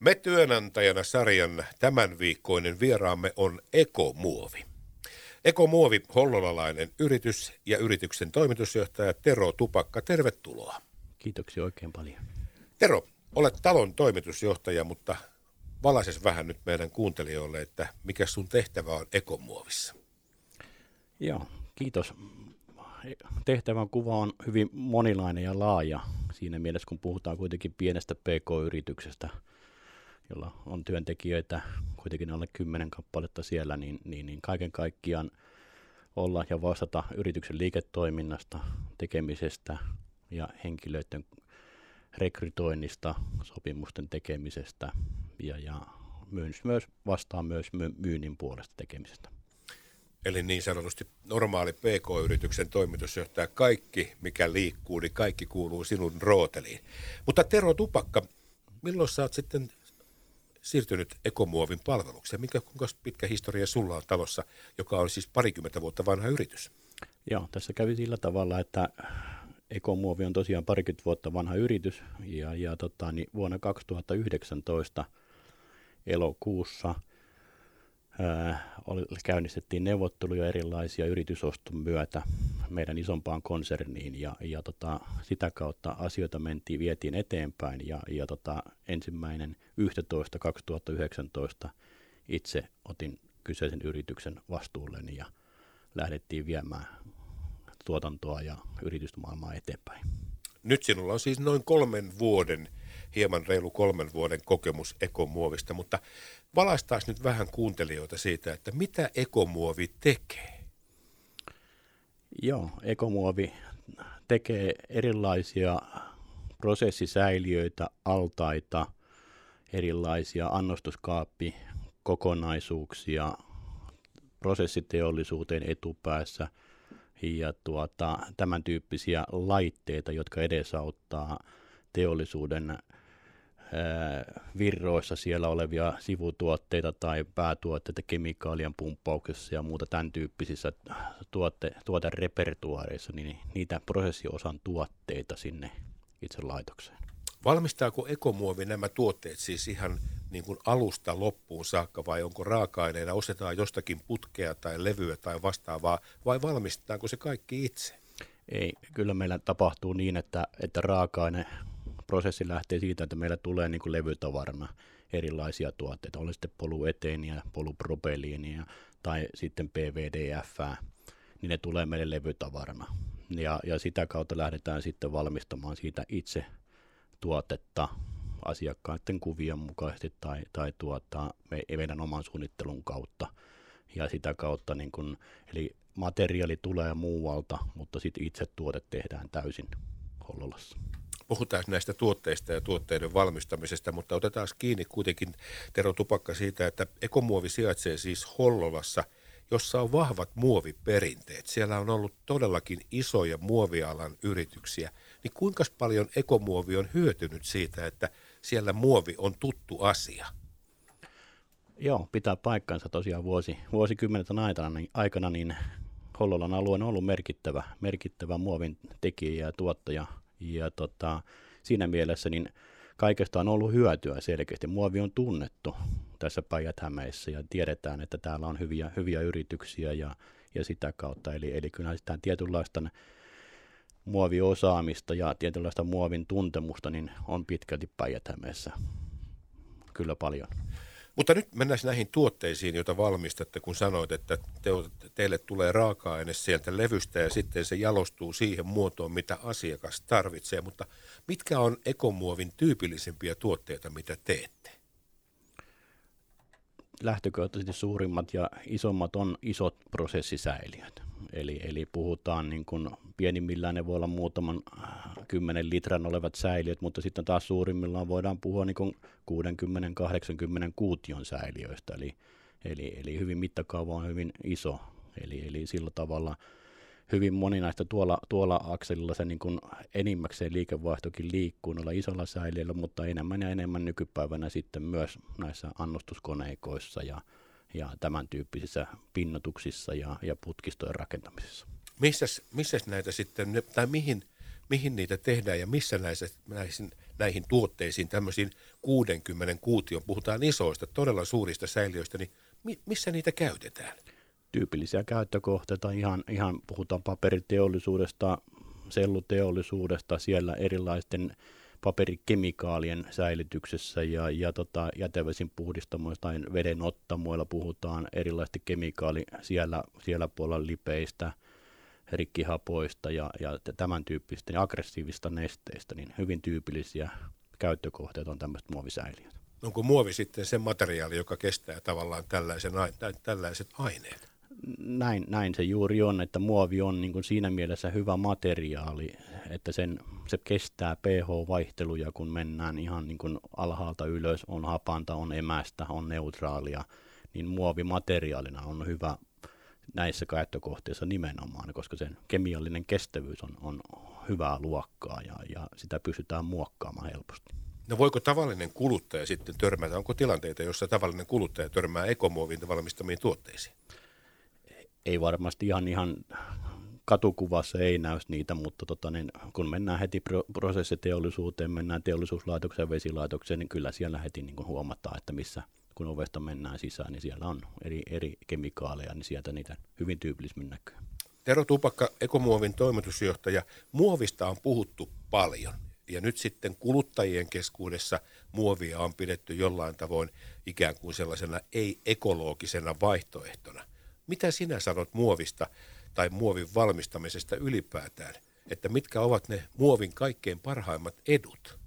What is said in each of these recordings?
Me työnantajana sarjan tämän viikkoinen vieraamme on Ekomuovi. Ekomuovi, hollolalainen yritys ja yrityksen toimitusjohtaja Tero Tupakka, tervetuloa. Kiitoksia oikein paljon. Tero, olet talon toimitusjohtaja, mutta valaises vähän nyt meidän kuuntelijoille, että mikä sun tehtävä on Ekomuovissa? Joo, kiitos. Tehtävän kuva on hyvin monilainen ja laaja siinä mielessä, kun puhutaan kuitenkin pienestä PK-yrityksestä – jolla on työntekijöitä kuitenkin alle kymmenen kappaletta siellä, niin, niin, niin kaiken kaikkiaan olla ja vastata yrityksen liiketoiminnasta, tekemisestä ja henkilöiden rekrytoinnista, sopimusten tekemisestä ja, ja myös, myös vastaa myös myynnin puolesta tekemisestä. Eli niin sanotusti normaali PK-yrityksen toimitusjohtaja, kaikki mikä liikkuu, niin kaikki kuuluu sinun rooteliin. Mutta Tero Tupakka, milloin sä oot sitten siirtynyt ekomuovin palvelukseen. Mikä, kuinka pitkä historia sulla on talossa, joka on siis parikymmentä vuotta vanha yritys? Joo, tässä kävi sillä tavalla, että ekomuovi on tosiaan parikymmentä vuotta vanha yritys ja, ja tota, niin vuonna 2019 elokuussa – oli, käynnistettiin neuvotteluja erilaisia yritysoston myötä meidän isompaan konserniin ja, ja tota, sitä kautta asioita mentiin, vietiin eteenpäin ja, ja tota, ensimmäinen 11 2019 itse otin kyseisen yrityksen vastuulleni ja lähdettiin viemään tuotantoa ja yritysmaailmaa eteenpäin. Nyt sinulla on siis noin kolmen vuoden – hieman reilu kolmen vuoden kokemus ekomuovista, mutta valaistaisi nyt vähän kuuntelijoita siitä, että mitä ekomuovi tekee? Joo, ekomuovi tekee erilaisia prosessisäiliöitä, altaita, erilaisia annostuskaappi, kokonaisuuksia prosessiteollisuuteen etupäässä ja tuota, tämän tyyppisiä laitteita, jotka edesauttaa teollisuuden virroissa siellä olevia sivutuotteita tai päätuotteita kemikaalien pumppauksessa ja muuta tämän tyyppisissä tuotte, tuoterepertuaareissa, niin niitä prosessiosan tuotteita sinne itse laitokseen. Valmistaako ekomuovi nämä tuotteet siis ihan niin kuin alusta loppuun saakka vai onko raaka-aineena, ostetaan jostakin putkea tai levyä tai vastaavaa vai valmistetaanko se kaikki itse? Ei, kyllä meillä tapahtuu niin, että, että raaka-aine prosessi lähtee siitä, että meillä tulee niin kuin levytavarana erilaisia tuotteita, oli sitten polueteeniä, polupropeliinia tai sitten PVDF, niin ne tulee meille levytavarana. Ja, ja sitä kautta lähdetään sitten valmistamaan siitä itse tuotetta asiakkaiden kuvien mukaisesti tai, tai tuota, me, meidän oman suunnittelun kautta. Ja sitä kautta, niin kun, eli materiaali tulee muualta, mutta sitten itse tuote tehdään täysin Hollolassa puhutaan näistä tuotteista ja tuotteiden valmistamisesta, mutta otetaan kiinni kuitenkin Tero Tupakka siitä, että ekomuovi sijaitsee siis Hollolassa, jossa on vahvat muoviperinteet. Siellä on ollut todellakin isoja muovialan yrityksiä. Niin kuinka paljon ekomuovi on hyötynyt siitä, että siellä muovi on tuttu asia? Joo, pitää paikkansa tosiaan vuosi, vuosikymmenen aikana, niin, aikana niin Hollolan alue on ollut merkittävä, merkittävä muovin tekijä ja tuottaja – ja tota, siinä mielessä niin kaikesta on ollut hyötyä selkeästi. Muovi on tunnettu tässä päijät ja tiedetään, että täällä on hyviä, hyviä yrityksiä ja, ja sitä kautta. Eli, eli kyllä sitä tietynlaista muoviosaamista ja tietynlaista muovin tuntemusta niin on pitkälti päijät Kyllä paljon. Mutta nyt mennään näihin tuotteisiin, joita valmistatte, kun sanoit, että te, teille tulee raaka-aine sieltä levystä ja sitten se jalostuu siihen muotoon, mitä asiakas tarvitsee. Mutta mitkä on ekomuovin tyypillisimpiä tuotteita, mitä teette? Lähtökohtaisesti suurimmat ja isommat on isot prosessisäiliöt. Eli, eli puhutaan niin kuin pienimmillään ne voi olla muutaman äh, kymmenen litran olevat säiliöt, mutta sitten taas suurimmillaan voidaan puhua niin 60-80 kuution säiliöistä, eli, eli, eli hyvin mittakaava on hyvin iso, eli, eli sillä tavalla hyvin moni näistä tuolla, tuolla akselilla se niin kuin enimmäkseen liikevaihtokin liikkuu noilla isolla säiliöillä, mutta enemmän ja enemmän nykypäivänä sitten myös näissä annostuskoneikoissa ja, ja tämän tyyppisissä pinnotuksissa ja, ja putkistojen rakentamisessa. Missäs, missäs näitä sitten, tai mihin, mihin niitä tehdään ja missä näissä, näissä, näihin tuotteisiin, tämmöisiin 60 kuution, puhutaan isoista, todella suurista säiliöistä, niin mi- missä niitä käytetään? Tyypillisiä käyttökohteita, ihan, ihan puhutaan paperiteollisuudesta, selluteollisuudesta, siellä erilaisten paperikemikaalien säilytyksessä ja, ja tota, jätevesin puhdistamoista tai vedenottamoilla puhutaan erilaisesti kemikaali siellä, siellä puolella lipeistä, rikkihapoista ja, ja tämän tyyppistä ja aggressiivista nesteistä, niin hyvin tyypillisiä käyttökohteita on tämmöiset muovisäiliöt. Onko muovi sitten se materiaali, joka kestää tavallaan tällaisen, tällaiset aineet? Näin, näin se juuri on, että muovi on niin kuin siinä mielessä hyvä materiaali, että sen, se kestää pH-vaihteluja, kun mennään ihan niin kuin alhaalta ylös, on hapanta, on emästä, on neutraalia, niin muovi materiaalina on hyvä näissä käyttökohteissa nimenomaan, koska sen kemiallinen kestävyys on, on hyvää luokkaa ja, ja sitä pystytään muokkaamaan helposti. No voiko tavallinen kuluttaja sitten törmätä, onko tilanteita, jossa tavallinen kuluttaja törmää ekomuovin valmistamiin tuotteisiin? Ei varmasti ihan, ihan katukuvassa ei näy niitä, mutta tota, niin kun mennään heti prosessiteollisuuteen, mennään teollisuuslaitokseen vesilaitokseen, niin kyllä siellä heti niin huomataan, että missä kun ovesta mennään sisään, niin siellä on eri, eri kemikaaleja, niin sieltä niitä hyvin tyypillisemmin näkyy. Tero Tupakka, Ekomuovin toimitusjohtaja, muovista on puhuttu paljon ja nyt sitten kuluttajien keskuudessa muovia on pidetty jollain tavoin ikään kuin sellaisena ei-ekologisena vaihtoehtona. Mitä sinä sanot muovista tai muovin valmistamisesta ylipäätään? Että mitkä ovat ne muovin kaikkein parhaimmat edut?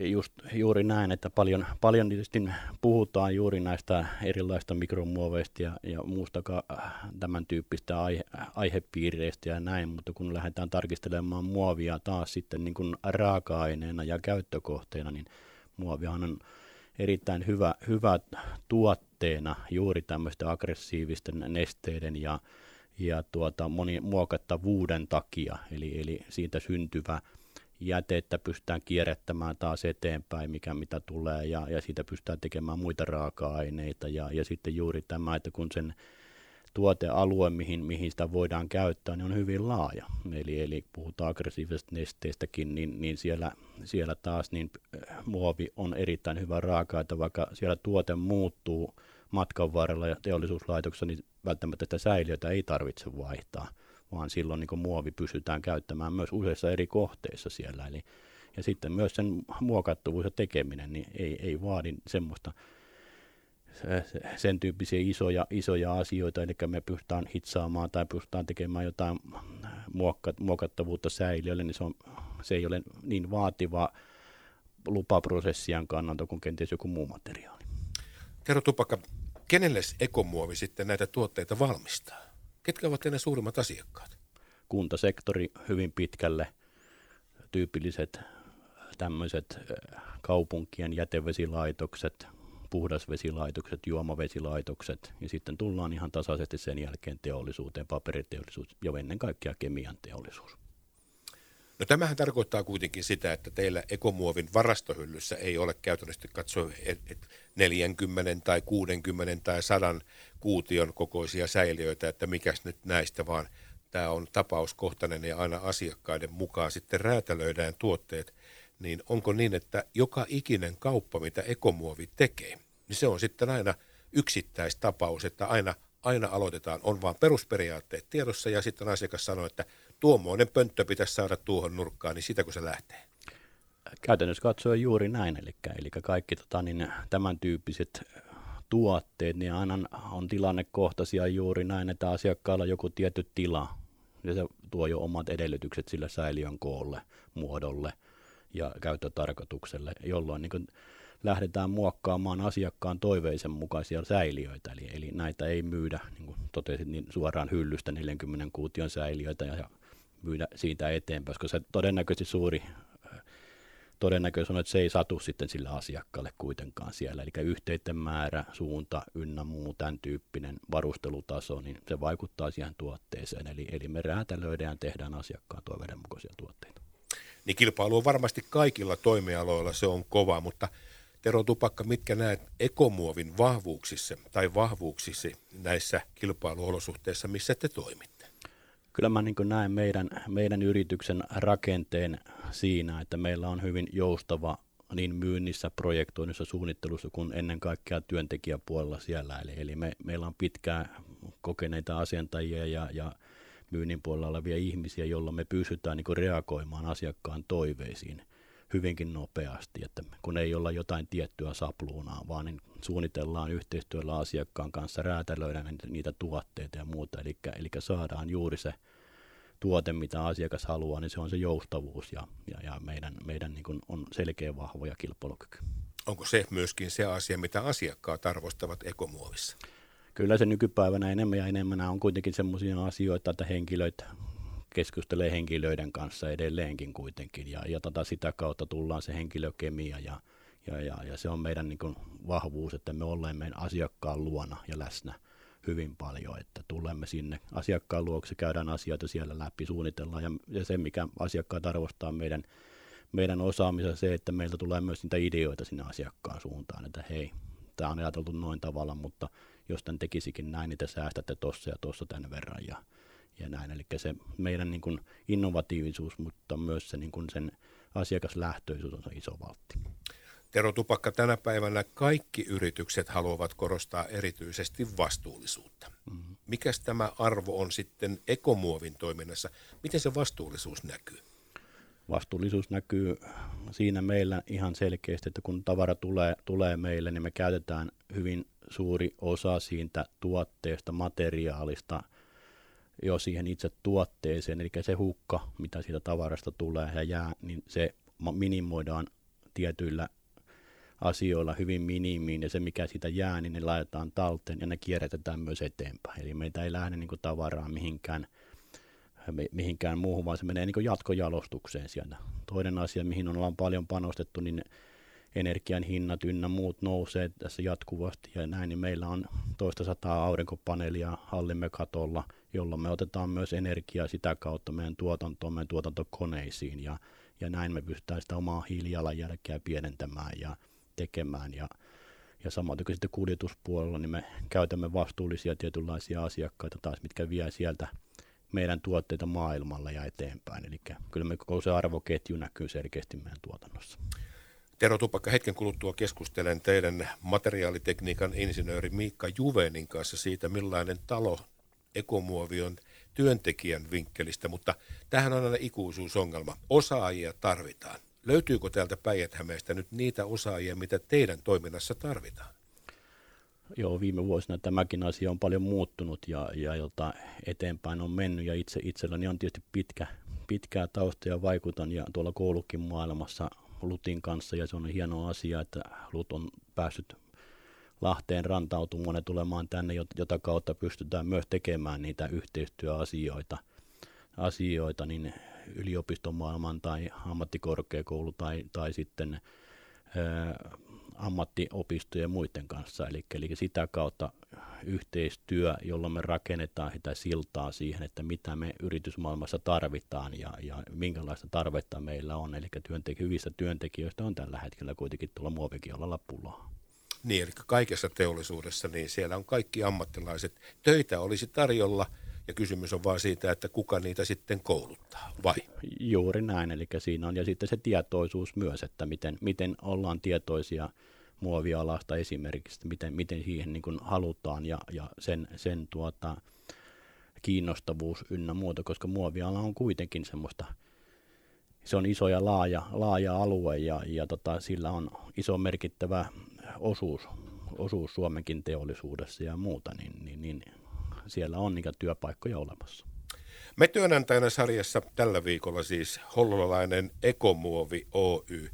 Just, juuri näin, että paljon, paljon tietysti puhutaan juuri näistä erilaista mikromuoveista ja, ja muusta tämän tyyppistä aihe, aihepiireistä ja näin, mutta kun lähdetään tarkistelemaan muovia taas sitten niin kuin raaka-aineena ja käyttökohteena, niin muovihan on erittäin hyvä, hyvä tuotteena juuri tämmöisten aggressiivisten nesteiden ja, ja tuota, monimuokattavuuden takia, eli, eli siitä syntyvä jätettä pystytään kierrättämään taas eteenpäin, mikä mitä tulee, ja, ja siitä pystytään tekemään muita raaka-aineita, ja, ja sitten juuri tämä, että kun sen tuotealue, mihin, mihin sitä voidaan käyttää, niin on hyvin laaja. Eli, eli puhutaan aggressiivisesta nesteistäkin, niin, niin siellä, siellä taas niin äh, muovi on erittäin hyvä raaka että vaikka siellä tuote muuttuu matkan varrella ja teollisuuslaitoksessa, niin välttämättä sitä säiliötä ei tarvitse vaihtaa, vaan silloin niin muovi pystytään käyttämään myös useissa eri kohteissa siellä. Eli, ja sitten myös sen muokattuvuus ja tekeminen niin ei, ei vaadi semmoista sen tyyppisiä isoja, isoja asioita, eli me pystytään hitsaamaan tai pystytään tekemään jotain muokka, muokattavuutta säiliölle, niin se, on, se ei ole niin vaativa lupaprosessien kannalta kuin kenties joku muu materiaali. Tero Tupakka, kenelle ekomuovi sitten näitä tuotteita valmistaa? Ketkä ovat ne suurimmat asiakkaat? Kuntasektori hyvin pitkälle, tyypilliset tämmöiset kaupunkien jätevesilaitokset, puhdasvesilaitokset, juomavesilaitokset ja sitten tullaan ihan tasaisesti sen jälkeen teollisuuteen, paperiteollisuus ja ennen kaikkea kemian teollisuus. No tämähän tarkoittaa kuitenkin sitä, että teillä ekomuovin varastohyllyssä ei ole käytännössä katsoa 40 tai 60 tai 100 kuution kokoisia säiliöitä, että mikäs nyt näistä, vaan. Tämä on tapauskohtainen ja aina asiakkaiden mukaan sitten räätälöidään tuotteet. Niin onko niin, että joka ikinen kauppa, mitä ekomuovi tekee, niin se on sitten aina yksittäistapaus, että aina, aina aloitetaan, on vaan perusperiaatteet tiedossa ja sitten asiakas sanoo, että tuommoinen pönttö pitäisi saada tuohon nurkkaan, niin sitä kun se lähtee. Käytännössä katsoen juuri näin, eli, eli kaikki tota, niin, tämän tyyppiset tuotteet, niin aina on tilannekohtaisia juuri näin, että asiakkaalla on joku tietty tila, ja se tuo jo omat edellytykset sillä säiliön koolle, muodolle – ja käyttötarkoitukselle, jolloin niin kuin lähdetään muokkaamaan asiakkaan toiveisen mukaisia säiliöitä. Eli, eli näitä ei myydä, niin kuin totesin, niin suoraan hyllystä 40 kuution säiliöitä ja, ja myydä siitä eteenpäin, koska se todennäköisesti suuri todennäköisesti on, että se ei satu sitten sillä asiakkaalle kuitenkaan siellä. Eli yhteiden määrä, suunta ynnä muu, tämän tyyppinen varustelutaso, niin se vaikuttaa siihen tuotteeseen. Eli, eli me räätälöidään ja tehdään asiakkaan toiveiden mukaisia tuotteita niin kilpailu on varmasti kaikilla toimialoilla, se on kova, mutta Tero Tupakka, mitkä näet ekomuovin vahvuuksissa tai vahvuuksissa näissä kilpailuolosuhteissa, missä te toimitte? Kyllä mä niin näen meidän, meidän yrityksen rakenteen siinä, että meillä on hyvin joustava niin myynnissä, projektoinnissa, suunnittelussa kuin ennen kaikkea työntekijäpuolella siellä. Eli, eli me, meillä on pitkään kokeneita asiantajia ja, ja myynnin puolella olevia ihmisiä, joilla me pystytään niin reagoimaan asiakkaan toiveisiin hyvinkin nopeasti, että kun ei olla jotain tiettyä sapluunaa, vaan niin suunnitellaan yhteistyöllä asiakkaan kanssa, räätälöidään niitä tuotteita ja muuta, eli, eli saadaan juuri se tuote, mitä asiakas haluaa, niin se on se joustavuus ja, ja, ja meidän, meidän niin on selkeä vahva ja kilpailukyky. Onko se myöskin se asia, mitä asiakkaat arvostavat ekomuovissa? Kyllä se nykypäivänä enemmän ja enemmän on kuitenkin sellaisia asioita, että henkilöt keskustelee henkilöiden kanssa edelleenkin kuitenkin. Ja, ja tota, sitä kautta tullaan se henkilökemia ja, ja, ja, ja se on meidän niin kuin, vahvuus, että me olemme asiakkaan luona ja läsnä hyvin paljon, että tulemme sinne asiakkaan luokse, käydään asioita siellä läpi, suunnitellaan. Ja, ja se, mikä asiakkaat arvostaa meidän, meidän osaamisen, se, että meiltä tulee myös niitä ideoita sinne asiakkaan suuntaan, että hei, tämä on ajateltu noin tavalla, mutta jos tämän tekisikin näin, niin te säästätte tuossa ja tuossa tämän verran ja, ja näin. Eli se meidän niin kuin innovatiivisuus, mutta myös se niin kuin sen asiakaslähtöisyys on se iso valtti. Tero Tupakka, tänä päivänä kaikki yritykset haluavat korostaa erityisesti vastuullisuutta. Mm-hmm. Mikäs tämä arvo on sitten ekomuovin toiminnassa? Miten se vastuullisuus näkyy? Vastuullisuus näkyy siinä meillä ihan selkeästi, että kun tavara tulee, tulee meille, niin me käytetään hyvin suuri osa siitä tuotteesta, materiaalista jo siihen itse tuotteeseen, eli se hukka, mitä siitä tavarasta tulee ja jää, niin se minimoidaan tietyillä asioilla hyvin minimiin ja se mikä siitä jää, niin ne laitetaan talteen ja ne kierrätetään myös eteenpäin. Eli meitä ei lähde niin tavaraa mihinkään, mihinkään muuhun, vaan se menee niin jatkojalostukseen sieltä. Toinen asia, mihin ollaan paljon panostettu, niin energian hinnat ynnä muut nousee tässä jatkuvasti ja näin, niin meillä on toista sataa aurinkopaneelia hallimme katolla, jolla me otetaan myös energiaa sitä kautta meidän tuotantoon, meidän tuotantokoneisiin ja, ja näin me pystytään sitä omaa hiilijalanjälkeä pienentämään ja tekemään ja, ja samoin kuin sitten kuljetuspuolella, niin me käytämme vastuullisia tietynlaisia asiakkaita taas, mitkä vie sieltä meidän tuotteita maailmalle ja eteenpäin. Eli kyllä me koko se arvoketju näkyy selkeästi meidän tuotannossa. Tero Tupakka, hetken kuluttua keskustelen teidän materiaalitekniikan insinööri Miikka Juvenin kanssa siitä, millainen talo ekomuovi on työntekijän vinkkelistä, mutta tähän on aina ikuisuusongelma. Osaajia tarvitaan. Löytyykö täältä päijät nyt niitä osaajia, mitä teidän toiminnassa tarvitaan? Joo, viime vuosina tämäkin asia on paljon muuttunut ja, ja jota eteenpäin on mennyt ja itse itselläni on tietysti pitkä, pitkää tausta ja vaikutan ja tuolla koulukin maailmassa Lutin kanssa ja se on hieno asia, että Lut on päässyt Lahteen rantautumaan ja tulemaan tänne, jota kautta pystytään myös tekemään niitä yhteistyöasioita asioita, niin yliopistomaailman tai ammattikorkeakoulu tai, tai sitten ammattiopistojen ja muiden kanssa. Eli, eli sitä kautta yhteistyö, jolla me rakennetaan sitä siltaa siihen, että mitä me yritysmaailmassa tarvitaan ja, ja minkälaista tarvetta meillä on. Eli työntek- hyvistä työntekijöistä on tällä hetkellä kuitenkin tuolla muovikiolalla pulaa. Niin, eli kaikessa teollisuudessa, niin siellä on kaikki ammattilaiset. Töitä olisi tarjolla – ja kysymys on vaan siitä, että kuka niitä sitten kouluttaa, vai? Juuri näin, eli siinä on, ja sitten se tietoisuus myös, että miten, miten ollaan tietoisia muovialasta esimerkiksi, miten, miten siihen niin kuin halutaan ja, ja sen, sen tuota, kiinnostavuus ynnä muuta, koska muoviala on kuitenkin semmoista, se on iso ja laaja, laaja alue ja, ja tota, sillä on iso merkittävä osuus, osuus Suomenkin teollisuudessa ja muuta, niin, niin, niin siellä on niitä työpaikkoja olemassa. Me työnantajana sarjassa tällä viikolla siis hollolainen Ekomuovi Oy.